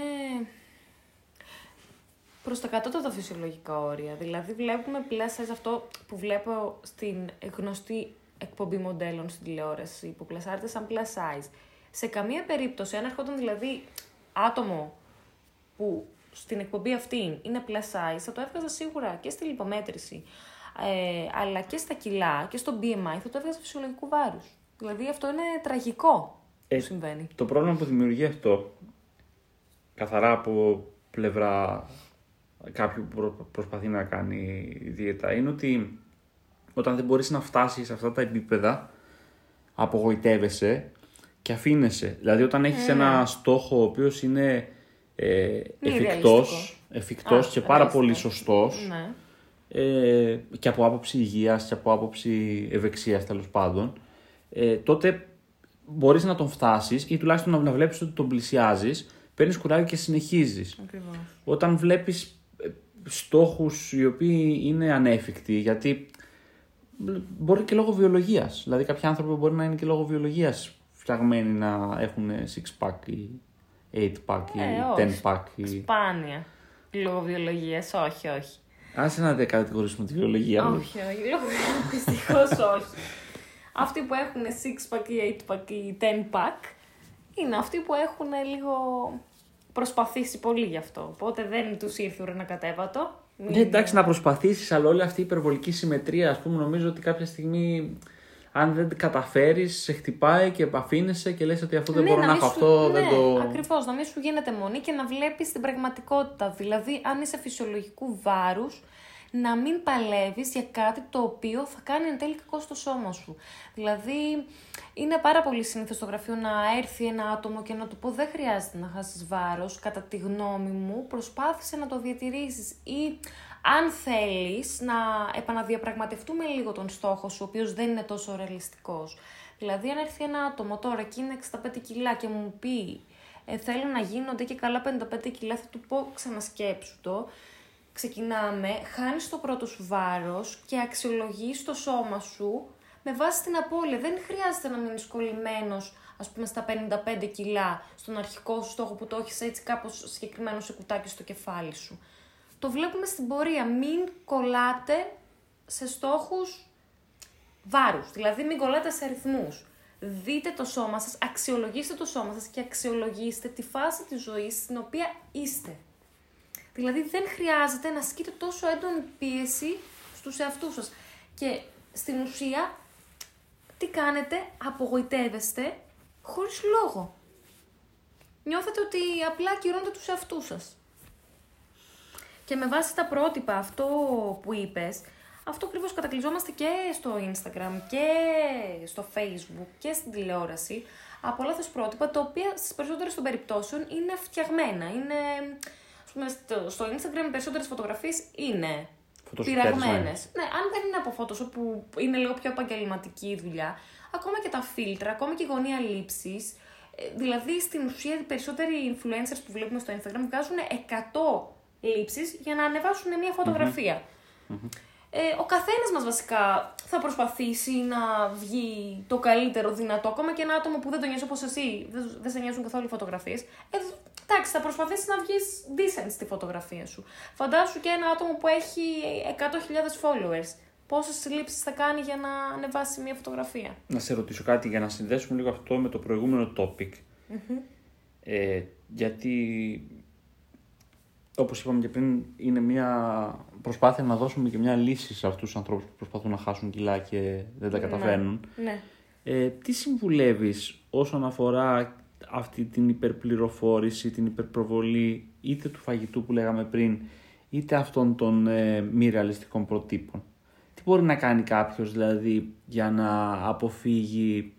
προς τα κατώτατα φυσιολογικά όρια. Δηλαδή βλέπουμε plus size αυτό που βλέπω στην γνωστή εκπομπή μοντέλων στην τηλεόραση που πλασάρεται σαν plus size. Σε καμία περίπτωση, αν ερχόταν δηλαδή άτομο που στην εκπομπή αυτή είναι plus size, θα το έβγαζα σίγουρα και στη λιπομέτρηση, ε, αλλά και στα κιλά και στο BMI θα το έβγαζα φυσιολογικού βάρους. Δηλαδή αυτό είναι τραγικό Ε, που συμβαίνει. το πρόβλημα που δημιουργεί αυτό, καθαρά από πλευρά κάποιου που προ- προσπαθεί να κάνει δίαιτα, είναι ότι όταν δεν μπορείς να φτάσεις σε αυτά τα επίπεδα, απογοητεύεσαι και αφήνεσαι. Δηλαδή όταν έχεις ένα στόχο ο οποίος είναι ε, εφικτός, ρεαλιστικό. εφικτός Α, και πάρα πολύ ρεαλιστικό. σωστός, Ναι. ε, και από άποψη υγείας και από άποψη ευεξίας τέλος πάντων, ε, τότε μπορείς να τον φτάσεις ή τουλάχιστον να, να βλέπεις ότι τον πλησιάζεις, παίρνεις κουράγιο και συνεχίζεις. Ακριβώς. Όταν βλέπεις ε, στόχους οι οποίοι είναι ανέφικτοι, γιατί μπορεί και λόγω βιολογίας. Δηλαδή, κάποιοι άνθρωποι μπορεί να είναι και λόγω βιολογίας φτιαγμένοι να έχουν six pack ή 8 pack ή Ε, 10 pack. Ή... Σπάνια. Λόγω βιολογία, όχι, όχι. Άσε να δεν κατηγορήσουμε τη βιολογία. Όχι, όχι. Λόγω [LAUGHS] δυστυχώς όχι. Αυτοί που έχουν 6 pack ή 8 pack ή 10 pack είναι αυτοί που έχουν λίγο προσπαθήσει πολύ γι' αυτό. Οπότε δεν τους ήρθε ουρανά κατέβατο. Ναι, εντάξει, να προσπαθήσεις, αλλά όλη αυτή η υπερβολική συμμετρία, ας πούμε, νομίζω ότι κάποια στιγμή, αν δεν καταφέρεις, σε χτυπάει και αφήνεσαι και λες ότι αφού δεν μπορώ να έχω αυτό, ναι, δεν το. Ακριβώς, να μην σου γίνεται μονή και να βλέπεις την πραγματικότητα. Δηλαδή, αν είσαι φυσιολογικού βάρους, να μην παλεύεις για κάτι το οποίο θα κάνει εν τέλει κακό στο σώμα σου. Δηλαδή, είναι πάρα πολύ συνήθως στο γραφείο να έρθει ένα άτομο και να του πω δεν χρειάζεται να χάσεις βάρος, κατά τη γνώμη μου προσπάθησε να το διατηρήσεις ή αν θέλεις να επαναδιαπραγματευτούμε λίγο τον στόχο σου, ο οποίος δεν είναι τόσο ρεαλιστικός. Δηλαδή, αν έρθει ένα άτομο τώρα και είναι 65 κιλά και μου πει ε, θέλω να γίνονται και καλά 55 κιλά, θα του πω ξανασκέψου το ξεκινάμε, χάνεις το πρώτο σου βάρος και αξιολογείς το σώμα σου με βάση την απώλεια. Δεν χρειάζεται να μείνεις κολλημένος, ας πούμε, στα 55 κιλά, στον αρχικό σου στόχο που το έχεις έτσι κάπως συγκεκριμένο σε κουτάκι στο κεφάλι σου. Το βλέπουμε στην πορεία. Μην κολλάτε σε στόχους βάρους, δηλαδή μην κολλάτε σε αριθμούς. Δείτε το σώμα σας, αξιολογήστε το σώμα σας και αξιολογήστε τη φάση της ζωής στην οποία είστε. Δηλαδή δεν χρειάζεται να ασκείτε τόσο έντονη πίεση στους εαυτούς σας. Και στην ουσία, τι κάνετε, απογοητεύεστε χωρίς λόγο. Νιώθετε ότι απλά κυρώνετε τους εαυτούς σας. Και με βάση τα πρότυπα αυτό που είπες, αυτό ακριβώς κατακλυζόμαστε και στο Instagram και στο Facebook και στην τηλεόραση από λάθος πρότυπα, τα οποία στις περισσότερες των περιπτώσεων είναι φτιαγμένα. Είναι πούμε, στο, στο Instagram οι περισσότερες φωτογραφίες είναι πειραγμένες. Ναι, αν δεν είναι από Photoshop που είναι λίγο πιο επαγγελματική η δουλειά, ακόμα και τα φίλτρα, ακόμα και η γωνία λήψης. Δηλαδή, στην ουσία, οι περισσότεροι influencers που βλέπουμε στο Instagram βγάζουν 100 λήψεις για να ανεβάσουν μια φωτογραφια Ε, ο καθένας μας βασικά θα προσπαθήσει να βγει το καλύτερο δυνατό. Ακόμα και ένα άτομο που δεν τον νοιάζει όπως εσύ, δεν, δεν σε νοιάζουν καθόλου οι φωτογραφίες. Ε, εντάξει, θα προσπαθήσεις να βγεις decent στη φωτογραφία σου. Φαντάσου και ένα άτομο που έχει 100.000 followers. Πόσες συλλήψει θα κάνει για να ανεβάσει μια φωτογραφία. Να σε ρωτήσω κάτι για να συνδέσουμε λίγο αυτό με το προηγούμενο topic. Ε, γιατί, όπως είπαμε και πριν, είναι μια προσπάθεια να δώσουμε και μια λύση σε αυτούς τους ανθρώπους που προσπαθούν να χάσουν κιλά και δεν τα ναι, καταφέρνουν. Ναι. Ε, τι συμβουλεύεις όσον αφορά αυτή την υπερπληροφόρηση, την υπερπροβολή είτε του φαγητού που λέγαμε πριν, είτε αυτών των ε, μη ρεαλιστικών προτύπων; Τι μπορεί να κάνει κάποιος δηλαδή για να αποφύγει,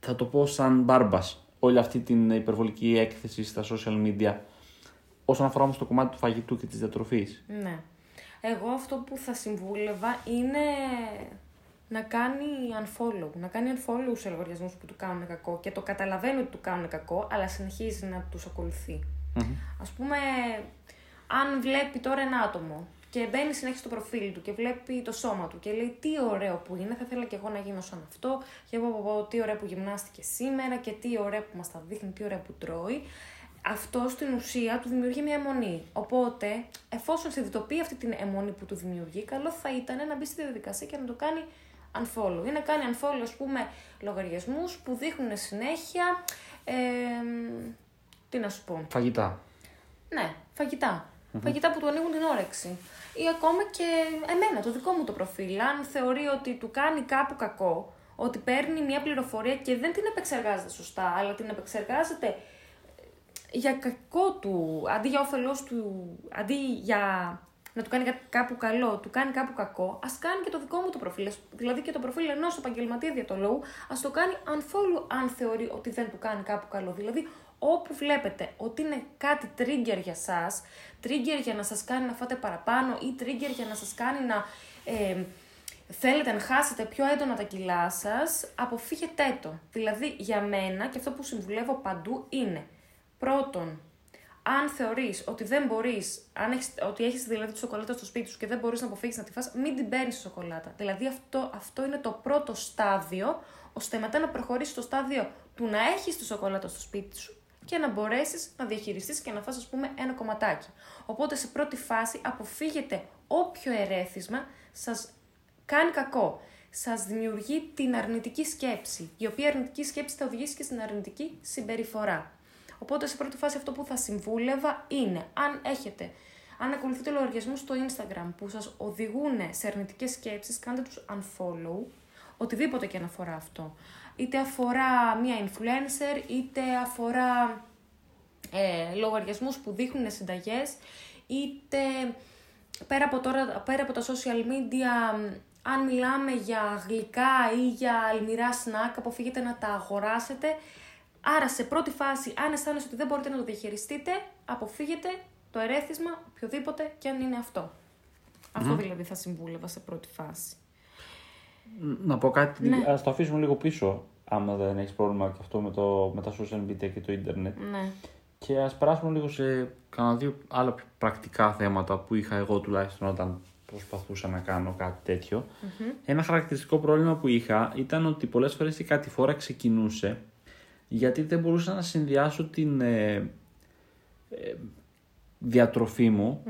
θα το πω σαν μπάρμπας, όλη αυτή την υπερβολική έκθεση στα social media; Όσον αφορά όμως το κομμάτι του φαγητού και της διατροφής. Ναι. Εγώ αυτό που θα συμβούλευα είναι να κάνει unfollow. Να κάνει unfollow σε λογαριασμού που του κάνουν κακό και το καταλαβαίνει ότι του κάνουν κακό, αλλά συνεχίζει να τους ακολουθεί. Mm-hmm. Α πούμε, αν βλέπει τώρα ένα άτομο και μπαίνει συνέχεια στο προφίλ του και βλέπει το σώμα του και λέει τι ωραίο που είναι, θα ήθελα και εγώ να γίνω σαν αυτό, και εγώ πω τι ωραία που γυμνάστηκε σήμερα και τι ωραία που μας τα δείχνει, τι ωραία που τρώει. Αυτό στην ουσία του δημιουργεί μια αιμονή. Οπότε, εφόσον συνειδητοποιεί αυτή την αιμονή που του δημιουργεί, καλό θα ήταν να μπει στη διαδικασία και να το κάνει unfollow. Ή να κάνει unfollow, ας πούμε, λογαριασμούς που δείχνουν συνέχεια, ε, τι να σου πω. Φαγητά. Ναι, φαγητα Φαγητά που του ανοίγουν την όρεξη. Ή ακόμα και εμένα, το δικό μου το προφίλ. Αν θεωρεί ότι του κάνει κάπου κακό, ότι παίρνει μια πληροφορία και δεν την επεξεργάζεται σωστά, αλλά την επεξεργάζεται για κακό του, αντί για όφελός του, αντί για να του κάνει κάπου καλό, του κάνει κάπου κακό, ας κάνει και το δικό μου το προφίλ. Δηλαδή και το προφίλ ενός επαγγελματία διατολόγου, ας το κάνει unfollow αν θεωρεί ότι δεν του κάνει κάπου καλό. Δηλαδή, όπου βλέπετε ότι είναι κάτι trigger για σας, trigger για να σας κάνει να φάτε παραπάνω ή trigger για να σας κάνει να ε, θέλετε να χάσετε πιο έντονα τα κιλά σας, αποφύγετε το. Δηλαδή, για μένα και αυτό που συμβουλεύω παντού είναι, πρώτον, Αν θεωρείς ότι δεν μπορείς, ότι έχεις δηλαδή τη σοκολάτα στο σπίτι σου και δεν μπορείς να αποφύγεις να τη φας, μην την παίρνεις τη σοκολάτα. Δηλαδή αυτό, αυτό είναι το πρώτο στάδιο, ώστε μετά να προχωρήσεις στο στάδιο του να έχεις τη σοκολάτα στο σπίτι σου και να μπορέσεις να διαχειριστείς και να φας, ας πούμε, ένα κομματάκι. Οπότε σε πρώτη φάση αποφύγετε όποιο ερέθισμα σας κάνει κακό. Σας δημιουργεί την αρνητική σκέψη, η οποία αρνητική σκέψη θα οδηγήσει και στην αρνητική συμπεριφορά. Οπότε σε πρώτη φάση αυτό που θα συμβούλευα είναι αν έχετε, αν ακολουθείτε λογαριασμού στο Instagram που σας οδηγούν σε αρνητικές σκέψεις, κάντε τους unfollow, οτιδήποτε και αν αφορά αυτό. Είτε αφορά μία influencer, είτε αφορά ε, λογαριασμούς που δείχνουν συνταγές, είτε πέρα από, τώρα, πέρα από τα social media, αν μιλάμε για γλυκά ή για αλμυρά σνακ, αποφύγετε να τα αγοράσετε Άρα σε πρώτη φάση, αν αισθάνεστε ότι δεν μπορείτε να το διαχειριστείτε, αποφύγετε το ερέθισμα, οποιοδήποτε και αν είναι αυτό. Αυτό δηλαδή θα συμβούλευα σε πρώτη φάση. Να πω κάτι, Ναι. ας το αφήσουμε λίγο πίσω, άμα δεν έχεις πρόβλημα και αυτό με, το, με τα social media και το ίντερνετ. Ναι. Και ας περάσουμε λίγο σε κανένα δύο άλλα πιο πρακτικά θέματα που είχα εγώ τουλάχιστον όταν προσπαθούσα να κάνω κάτι τέτοιο. Ένα χαρακτηριστικό πρόβλημα που είχα ήταν ότι πολλές φορές η κάτι φορά ξεκινούσε γιατί δεν μπορούσα να συνδυάσω την ε, ε, διατροφή μου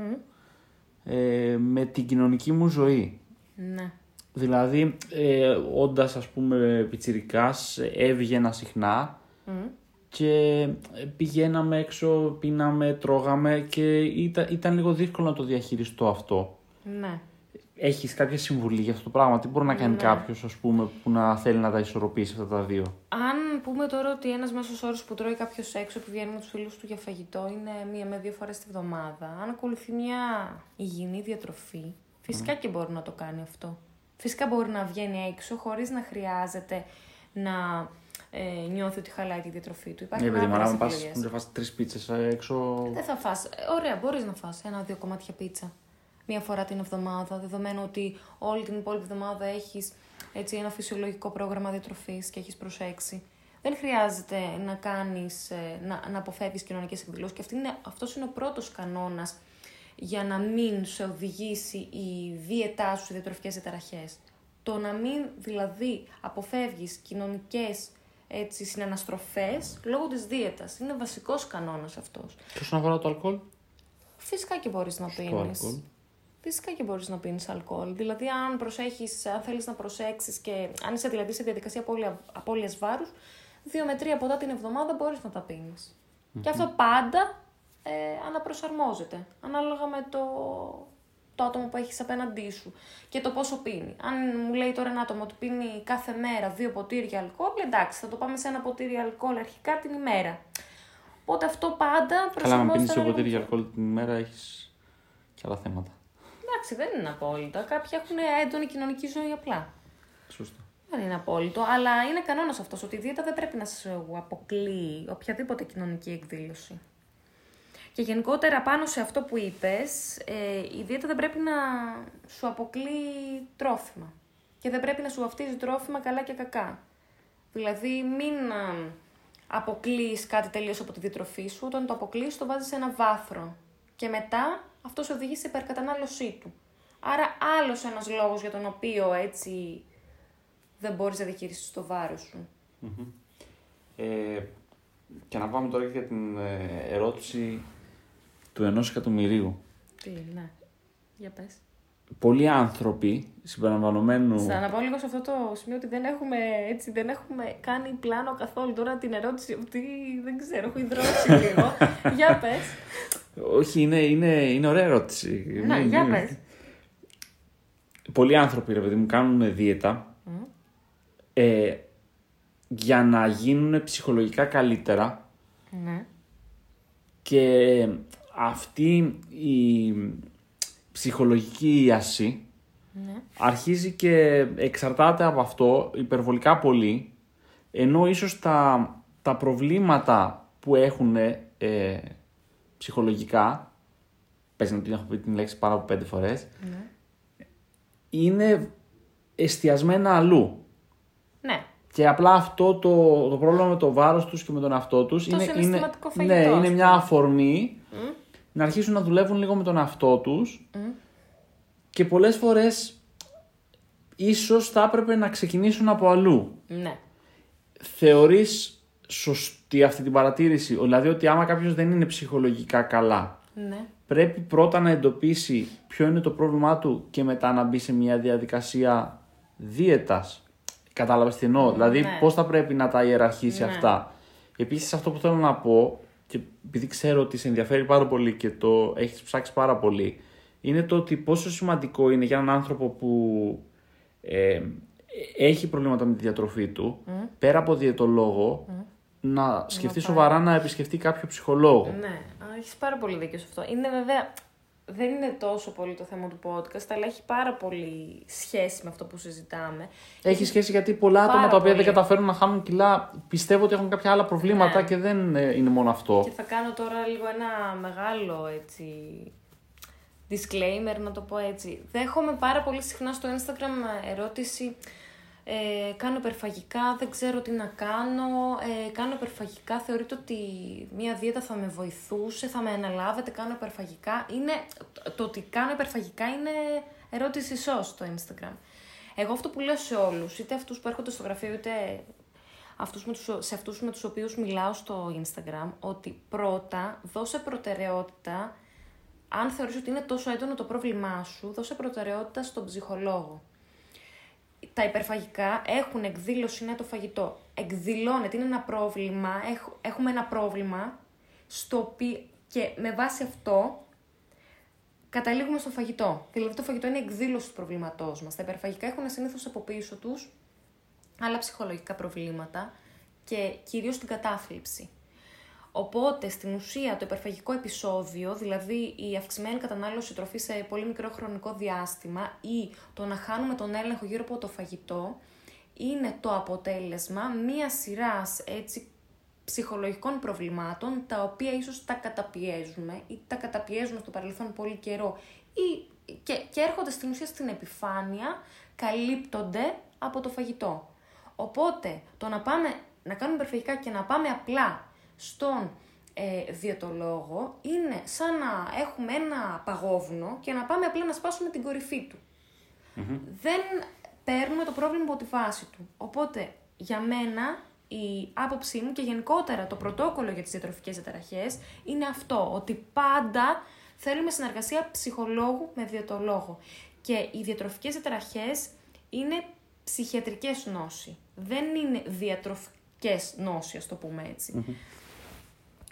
ε, με την κοινωνική μου ζωή. Ναι. Δηλαδή, ε, όντας ας πούμε πιτσιρικάς, έβγαινα συχνά και πηγαίναμε έξω, πίναμε, τρώγαμε και ήταν, ήταν λίγο δύσκολο να το διαχειριστώ αυτό. Ναι. Έχεις κάποια συμβουλή για αυτό το πράγμα, τι μπορεί να κάνει Ναι. κάποιος ας πούμε που να θέλει να τα ισορροπήσει αυτά τα δύο; Αν πούμε τώρα ότι ένας μέσος όρος που τρώει κάποιος έξω που βγαίνει με τους φίλους του για φαγητό είναι μία με δύο φορές τη βδομάδα, αν ακολουθεί μια υγιεινή διατροφή, φυσικά και μπορεί να το κάνει αυτό. Φυσικά μπορεί να βγαίνει έξω χωρίς να χρειάζεται να ε, νιώθει ότι χαλάει τη διατροφή του. Υπάρχουν Ναι, παιδί, μα άπειρες να πας επιλογές. να φας τρεις πίτσες έξω... Δεν θα φας. Ε, Ωραία, μπορείς να φας ένα-δύο κομμάτια πίτσα. Μία φορά την εβδομάδα, δεδομένου ότι όλη την υπόλοιπη εβδομάδα έχεις έτσι, ένα φυσιολογικό πρόγραμμα διατροφής και έχεις προσέξει. Δεν χρειάζεται να κάνεις, ε, να, να αποφεύγεις κοινωνικές εκδηλώσεις και αυτή είναι, αυτός είναι ο πρώτος κανόνας για να μην σε οδηγήσει η δίαιτά σου σε διατροφικές διαταραχές. Το να μην δηλαδή αποφεύγεις κοινωνικές έτσι, συναναστροφές λόγω της δίαιτας. Είναι βασικός κανόνας αυτός. Και όσον αφορά το αλκοόλ, Φυσικά και μπορείς να το πίνεις. Αλκοόλ. Φυσικά και μπορείς να πίνεις αλκοόλ. Δηλαδή, αν, προσέχεις, αν θέλεις να προσέξεις και αν είσαι δηλαδή σε διαδικασία απώλεια, απώλειας βάρους, δύο με τρία ποτά την εβδομάδα μπορείς να τα πινεις Και αυτό πάντα ε, αναπροσαρμόζεται, ανάλογα με το, το άτομο που έχεις απέναντί σου και το πόσο πίνει. Αν μου λέει τώρα ένα άτομο ότι πίνει κάθε μέρα δύο ποτήρια αλκοόλ, εντάξει, θα το πάμε σε ένα ποτήρι αλκοόλ αρχικά την ημέρα. Οπότε αυτό πάντα Καλά, αν προσαρμόζεται. πίνεις δύο ανάλογα ποτήρια με το- αλκοόλ την ημέρα έχεις και άλλα θέματα. Εντάξει, δεν είναι απόλυτα. Κάποιοι έχουν έντονη κοινωνική ζωή απλά. Σωστά. Δεν είναι απόλυτο, αλλά είναι κανόνας αυτός ότι η δίαιτα δεν πρέπει να σου αποκλείει οποιαδήποτε κοινωνική εκδήλωση. Και γενικότερα πάνω σε αυτό που είπες, ε, η δίαιτα δεν πρέπει να σου αποκλείει τρόφιμα. Και δεν πρέπει να σου βαφτίζει τρόφιμα καλά και κακά. Δηλαδή μην α, αποκλείεις κάτι τελείως από τη διατροφή σου, όταν το αποκλείεις το βάζεις σε ένα βάθρο. Και μετά αυτός σε οδηγείς σε υπερκατανάλωσή του. Άρα άλλος ένας λόγος για τον οποίο έτσι δεν μπορείς να διαχειριστείς το βάρος σου. Ε, και να πάμε τώρα και για την ε, ερώτηση του ενός εκατομμυρίου. Τι, ναι. Για πες. Πολλοί άνθρωποι συμπεριλαμβανομένου. Θα να πω λίγο σε αυτό το σημείο ότι δεν έχουμε, έτσι, δεν έχουμε κάνει πλάνο καθόλου τώρα την ερώτηση αυτή. Δεν ξέρω, έχω ιδρώσει λίγο. [LAUGHS] για πες. Όχι, είναι, είναι, είναι ωραία ερώτηση. Ναι, Είναι- για είναι- πες. Πολλοί άνθρωποι, ρε παιδί μου, κάνουν δίαιτα ε, για να γίνουν ψυχολογικά καλύτερα Ναι. και αυτή η ψυχολογική ίαση Ναι. αρχίζει και εξαρτάται από αυτό υπερβολικά πολύ ενώ ίσως τα, τα προβλήματα που έχουν ε, ψυχολογικά πες να την έχω πει την λέξη πάρα από πέντε φορές Ναι. είναι εστιασμένα αλλού. Ναι. Και απλά αυτό το, το πρόβλημα με το βάρος τους και με τον εαυτό τους είναι, είναι, συναισθηματικό ναι, φαγητό, ας είναι μια πούμε. αφορμή να αρχίσουν να δουλεύουν λίγο με τον εαυτό τους και πολλές φορές ίσως θα έπρεπε να ξεκινήσουν από αλλού. Ναι. Θεωρείς σωστή αυτή την παρατήρηση, δηλαδή ότι άμα κάποιος δεν είναι ψυχολογικά καλά, Ναι. πρέπει πρώτα να εντοπίσει ποιο είναι το πρόβλημά του και μετά να μπει σε μια διαδικασία δίαιτας. Κατάλαβες τι εννοώ, δηλαδή ναι. πώς θα πρέπει να τα ιεραρχήσει Ναι. αυτά; Επίσης αυτό που θέλω να πω, και επειδή ξέρω ότι σε ενδιαφέρει πάρα πολύ και το έχεις ψάξει πάρα πολύ, είναι το ότι πόσο σημαντικό είναι για έναν άνθρωπο που ε, έχει προβλήματα με τη διατροφή του, πέρα από διαιτολόγο, να σκεφτεί πάει. σοβαρά να επισκεφτεί κάποιο ψυχολόγο. Ναι, έχεις πάρα πολύ δίκιο σε αυτό. Είναι βέβαια. Δεν είναι τόσο πολύ το θέμα του podcast, αλλά έχει πάρα πολύ σχέση με αυτό που συζητάμε. Έχει σχέση γιατί πολλά άτομα Πάρα τα οποία δεν πολύ. καταφέρουν να χάνουν κιλά πιστεύω ότι έχουν κάποια άλλα προβλήματα Ναι. και δεν ε, είναι μόνο αυτό. Και θα κάνω τώρα λίγο ένα μεγάλο έτσι disclaimer, να το πω έτσι. Δέχομαι πάρα πολύ συχνά στο Instagram ερώτηση ε, κάνω υπερφαγικά, δεν ξέρω τι να κάνω, ε, κάνω υπερφαγικά, θεωρείτε ότι μία δίαιτα θα με βοηθούσε, θα με αναλάβετε, κάνω υπερφαγικά. Είναι, το ότι κάνω υπερφαγικά είναι ερώτηση σως στο Instagram. Εγώ αυτό που λέω σε όλους, είτε αυτούς που έρχονται στο γραφείο, είτε αυτούς με τους, σε αυτούς με τους οποίους μιλάω στο Instagram, ότι πρώτα δώσε προτεραιότητα, αν θεωρείς ότι είναι τόσο έντονο το πρόβλημά σου, δώσε προτεραιότητα στον ψυχολόγο. Τα υπερφαγικά έχουν εκδήλωση, είναι το φαγητό. Εκδηλώνεται, είναι ένα πρόβλημα, έχ- έχουμε ένα πρόβλημα, στο οποίο, και με βάση αυτό καταλήγουμε στο φαγητό. Δηλαδή το φαγητό είναι η εκδήλωση του προβλήματός μας. Τα υπερφαγικά έχουν συνήθως από πίσω τους άλλα ψυχολογικά προβλήματα και κυρίως την κατάθλιψη. Οπότε, στην ουσία, το υπερφαγικό επεισόδιο, δηλαδή η αυξημένη κατανάλωση τροφής σε πολύ μικρό χρονικό διάστημα ή το να χάνουμε τον έλεγχο γύρω από το φαγητό, είναι το αποτέλεσμα μία σειράς έτσι ψυχολογικών προβλημάτων, τα οποία ίσως τα καταπιέζουμε ή τα καταπιέζουμε στο παρελθόν πολύ καιρό ή και, και έρχονται στην ουσία στην επιφάνεια, καλύπτονται από το φαγητό. Οπότε, το να πάμε να κάνουμε υπερφαγικά και να πάμε απλά στον ε, διαιτολόγο είναι σαν να έχουμε ένα παγόβουνο και να πάμε απλά να σπάσουμε την κορυφή του. Δεν παίρνουμε το πρόβλημα από τη βάση του. Οπότε, για μένα, η άποψή μου και γενικότερα το πρωτόκολλο για τις διατροφικές διαταραχές είναι αυτό, ότι πάντα θέλουμε συνεργασία ψυχολόγου με διαιτολόγο. Και οι διατροφικές διαταραχές είναι ψυχιατρικές νόσοι. Δεν είναι διατροφικές νόσοι, ας το πούμε έτσι.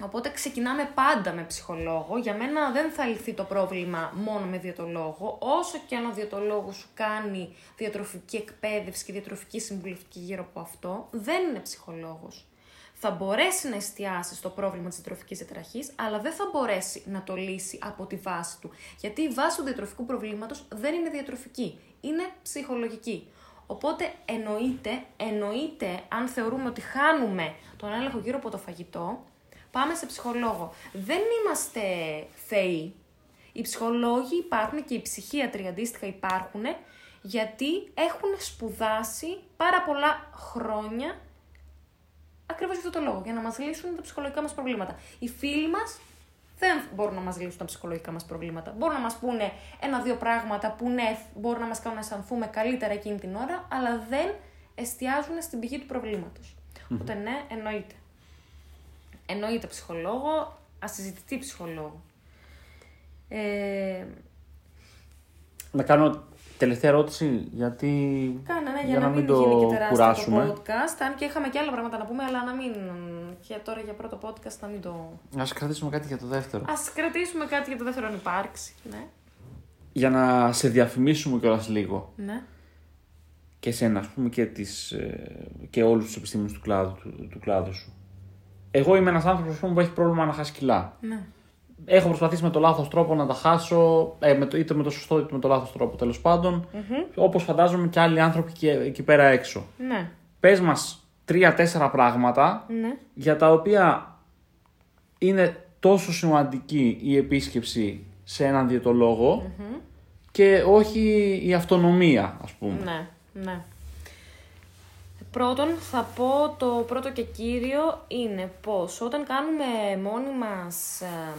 Οπότε ξεκινάμε πάντα με ψυχολόγο. Για μένα δεν θα λυθεί το πρόβλημα μόνο με διαιτολόγο. Όσο και αν ο διαιτολόγος σου κάνει διατροφική εκπαίδευση και διατροφική συμβουλευτική γύρω από αυτό, δεν είναι ψυχολόγος. Θα μπορέσει να εστιάσεις στο πρόβλημα της διατροφικής διαταραχής, αλλά δεν θα μπορέσει να το λύσει από τη βάση του. Γιατί η βάση του διατροφικού προβλήματος δεν είναι διατροφική, είναι ψυχολογική. Οπότε εννοείται, εννοείται αν θεωρούμε ότι χάνουμε τον έλεγχο γύρω από το φαγητό, πάμε σε ψυχολόγο. Δεν είμαστε θεοί. Οι ψυχολόγοι υπάρχουν και οι ψυχίατροι αντίστοιχα υπάρχουν γιατί έχουν σπουδάσει πάρα πολλά χρόνια ακριβώς για αυτό το λόγο, για να μας λύσουν τα ψυχολογικά μας προβλήματα. Οι φίλοι μας δεν μπορούν να μας λύσουν τα ψυχολογικά μας προβλήματα. Μπορούν να μας πούνε ένα-δύο πράγματα που ναι, μπορούν να μας κάνουν να αισθανθούμε καλύτερα εκείνη την ώρα, αλλά δεν εστιάζουν στην πηγή του προβλήματος. Οπότε ναι, εννοείται. Εννοείται ψυχολόγο, ασυζητητή ψυχολόγο. Ε, Να κάνω τελευταία ερώτηση γιατί. Κάνα, ναι, για, για να, να μην, μην το γίνει και τεράστιο κουράσουμε. το podcast. Αν και είχαμε και άλλα πράγματα να πούμε, αλλά να μην. Και τώρα για πρώτο podcast να μην το. Α κρατήσουμε κάτι για το δεύτερο. Α κρατήσουμε κάτι για το δεύτερο αν υπάρξει. Ναι. Για να σε διαφημίσουμε κιόλας λίγο. Ναι. Και εσένα, ας πούμε, και, τις, ε, και όλους τους επιστήμονες του κλάδου, του, του κλάδου σου. Εγώ είμαι ένας άνθρωπος που έχει πρόβλημα να χάσει κιλά. Ναι. Έχω προσπαθήσει με το λάθος τρόπο να τα χάσω, ε, με το, είτε με το σωστό είτε με το λάθος τρόπο τέλος πάντων. Όπως φαντάζομαι και άλλοι άνθρωποι και, εκεί πέρα έξω. Ναι. Πες μας τρία-τέσσερα πράγματα Ναι. για τα οποία είναι τόσο σημαντική η επίσκεψη σε έναν διαιτολόγο και όχι η αυτονομία, ας πούμε. Ναι. ναι. Πρώτον, θα πω το πρώτο και κύριο είναι πως όταν κάνουμε μόνοι μας ε,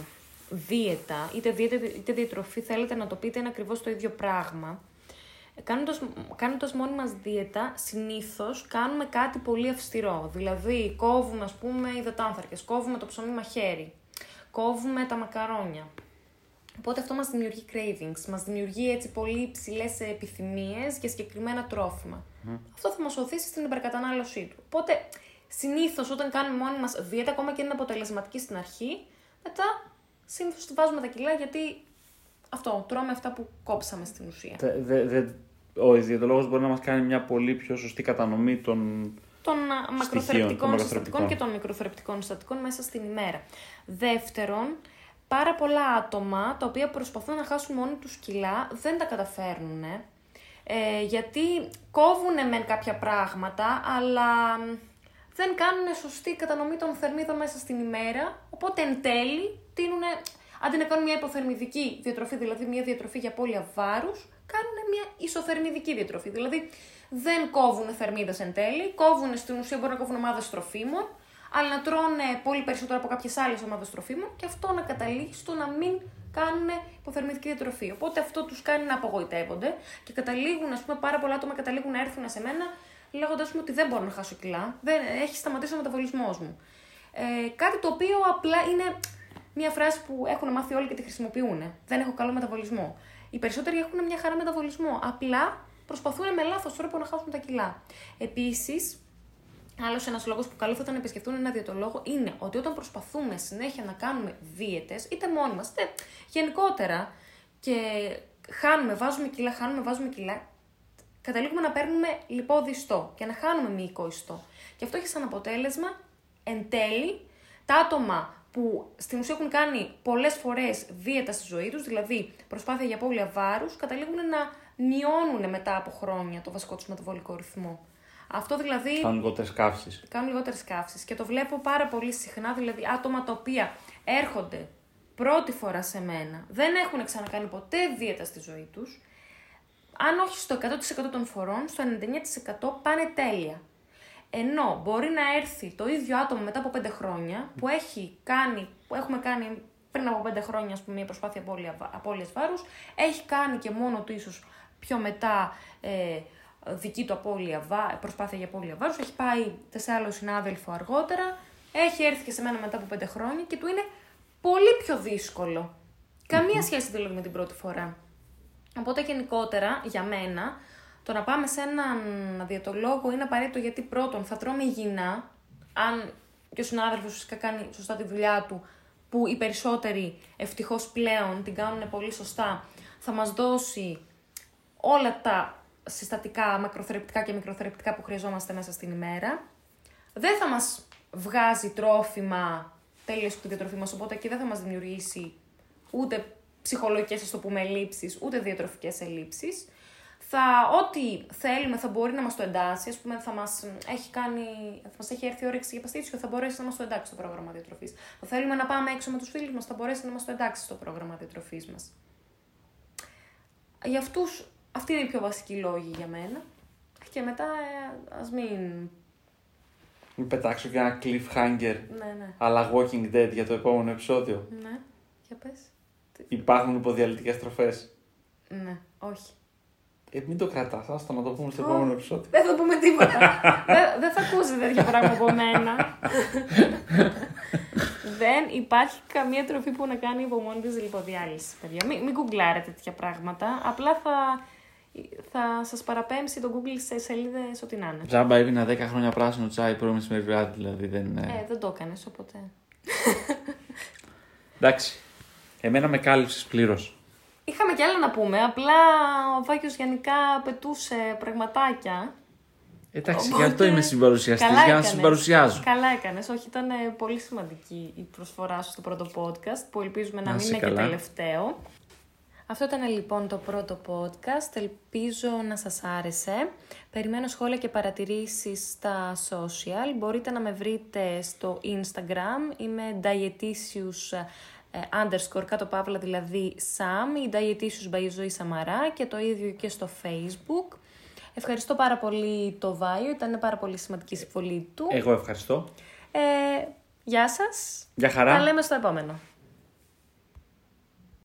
δίαιτα, είτε δίαιτα είτε διατροφή, θέλετε να το πείτε, είναι ακριβώς το ίδιο πράγμα. Κάνοντας, κάνοντας μόνοι μας δίαιτα, συνήθως κάνουμε κάτι πολύ αυστηρό. Δηλαδή, κόβουμε, ας πούμε, υδατάνθρακες, κόβουμε το ψωμί μαχαίρι, κόβουμε τα μακαρόνια. Οπότε αυτό μας δημιουργεί cravings, μας δημιουργεί έτσι πολύ υψηλέ επιθυμίες για συγκεκριμένα τρόφιμα. Αυτό θα μας οθήσει στην υπερκατανάλωσή του. Οπότε, συνήθως όταν κάνουμε μόνοι μας δίαιτα, ακόμα και είναι αποτελεσματική στην αρχή, μετά συνήθως βάζουμε τα κιλά γιατί αυτό, τρώμε αυτά που κόψαμε στην ουσία. Δε, δε, ο ιδιαιτολόγος μπορεί να μας κάνει μια πολύ πιο σωστή κατανομή των, των μακροθρεπτικών συστατικών και των μικροθρεπτικών συστατικών μέσα στην ημέρα. Δεύτερον, πάρα πολλά άτομα τα οποία προσπαθούν να χάσουν μόνοι τους κιλά δεν τα καταφέρνουν. Ε, γιατί κόβουν μεν κάποια πράγματα, αλλά δεν κάνουν σωστή κατανομή των θερμίδων μέσα στην ημέρα, οπότε εν τέλει τείνουν Αντί να κάνουν μια υποθερμιδική διατροφή, δηλαδή μια διατροφή για απώλεια βάρους, κάνουν μια ισοθερμιδική διατροφή. Δηλαδή δεν κόβουν θερμίδες εν τέλει, κόβουν στην ουσία μπορεί να κόβουν ομάδες τροφίμων, αλλά να τρώνε πολύ περισσότερο από κάποιες άλλες ομάδες τροφίμων και αυτό να καταλήγει στο να μην κάνουν υποθερμιδική διατροφή. Οπότε αυτό τους κάνει να απογοητεύονται και καταλήγουν, ας πούμε, πάρα πολλά άτομα καταλήγουν να έρθουν σε μένα λέγοντας μου ότι δεν μπορώ να χάσω κιλά, δεν, έχει σταματήσει ο μεταβολισμός μου. Ε, κάτι το οποίο απλά είναι μια φράση που έχουν μάθει όλοι και τη χρησιμοποιούν. Δεν έχω καλό μεταβολισμό. Οι περισσότεροι έχουν μια χαρά μεταβολισμό. Απλά προσπαθούν με λάθος τρόπο να χάσουν τα κιλά. Επίσης, άλλος ένας λόγος που καλό θα ήταν να επισκεφτούν ένα διαιτολόγο είναι ότι όταν προσπαθούμε συνέχεια να κάνουμε δίαιτες, είτε μόνοι μας, είτε γενικότερα, και χάνουμε, βάζουμε κιλά, χάνουμε, βάζουμε κιλά, καταλήγουμε να παίρνουμε λιπόδι ιστό και να χάνουμε μυϊκό ιστό. Και αυτό έχει σαν αποτέλεσμα εν τέλει τα άτομα που στην ουσία έχουν κάνει πολλές φορές δίαιτα στη ζωή τους, δηλαδή προσπάθεια για απώλεια βάρους, καταλήγουν να μειώνουν μετά από χρόνια το βασικό τους μεταβολικό ρυθμό. Αυτό δηλαδή. Κάνουν λιγότερες καύσεις. Κάνουν λιγότερες καύσεις. Και το βλέπω πάρα πολύ συχνά, δηλαδή άτομα τα οποία έρχονται πρώτη φορά σε μένα, δεν έχουν ξανακάνει ποτέ δίαιτα στη ζωή τους. Αν όχι στο 100% των φορών, στο 99% πάνε τέλεια. Ενώ μπορεί να έρθει το ίδιο άτομο μετά από πέντε χρόνια που, έχει κάνει, που έχουμε κάνει πριν από πέντε χρόνια, ας πούμε, μια προσπάθεια απώλειας βάρους, έχει κάνει και μόνο του ίσως πιο μετά ε, δική του απώλεια, προσπάθεια για απώλεια βάρους, έχει πάει σε άλλο συνάδελφο αργότερα, έχει έρθει και σε μένα μετά από πέντε χρόνια και του είναι πολύ πιο δύσκολο. Καμία σχέση δηλαδή με την πρώτη φορά. Οπότε γενικότερα, για μένα, το να πάμε σε έναν διαιτολόγο είναι απαραίτητο γιατί πρώτον θα τρώμε υγιεινά, αν και ο συνάδελφος φυσικά κάνει σωστά τη δουλειά του, που οι περισσότεροι ευτυχώς πλέον την κάνουν πολύ σωστά, θα μας δώσει όλα τα συστατικά, μακροθρεπτικά και μικροθρεπτικά που χρειαζόμαστε μέσα στην ημέρα. Δεν θα μας βγάζει τρόφιμα τέλειως τη διατροφή μας, οπότε και δεν θα μας δημιουργήσει ούτε ψυχολογικές, ας το πούμε, ελλείψεις, ούτε διατροφικές ελλείψεις θα, ό,τι θέλουμε θα μπορεί να μας το εντάσει. Α πούμε, θα μας έχει, κάνει, θα μας έχει έρθει η όρεξη για παστίτσιο, θα μπορέσει να μας το εντάξει στο πρόγραμμα διατροφής. Θα θέλουμε να πάμε έξω με τους φίλους μας, θα μπορέσει να μας το εντάξει στο πρόγραμμα διατροφής μας. Για αυτούς, αυτοί είναι οι πιο βασικοί λόγοι για μένα. Και μετά, ε, ας μην. Μην πετάξω και ένα cliffhanger. Ναι, ναι. Αλλά Walking Dead για το επόμενο επεισόδιο. Ναι, για πες. Υπάρχουν υποδιαλυτικές τροφέ. Ναι, όχι. Ε, μην το κρατάς, άστο να το πούμε στο επόμενο επεισόδιο. Δεν θα πούμε τίποτα. [LAUGHS] δεν, θα ακούσει τέτοια πράγματα από μένα. [LAUGHS] δεν υπάρχει καμία τροφή που να κάνει από μόνη της λιποδιάλυσης, παιδιά. Μην, μην κουγκλάρετε τέτοια πράγματα. Απλά θα, θα σας παραπέμψει το Google σε σελίδες ό,τι να είναι. Τζάμπα έβγαινα 10 χρόνια πράσινο τσάι πρώην μεσημέρι δηλαδή. Δεν, ε, δεν το έκανες οπότε. [LAUGHS] Εντάξει. Εμένα με κάλυψες πλήρως. Είχαμε κι άλλα να πούμε, απλά ο Βάκιος γενικά πετούσε πραγματάκια. Εντάξει, Οπότε... γι' αυτό είμαι συμπαρουσιαστής, για να συμπαρουσιάζω. Καλά έκανες. Όχι, ήταν πολύ σημαντική η προσφορά σου στο πρώτο podcast, που ελπίζουμε να, να μην είναι και τελευταίο. Αυτό ήταν λοιπόν το πρώτο podcast. Ελπίζω να σας άρεσε. Περιμένω σχόλια και παρατηρήσεις στα social. Μπορείτε να με βρείτε στο Instagram. Είμαι dietitious ε, underscore κάτω παύλα δηλαδή Sam, η Dietitious by Ζωή Σαμαρά και το ίδιο και στο Facebook. Ευχαριστώ πάρα πολύ το Βάιο, ήταν πάρα πολύ σημαντική η συμβολή του. Εγώ ευχαριστώ. Ε, γεια σας. Γεια χαρά. Τα λέμε στο επόμενο.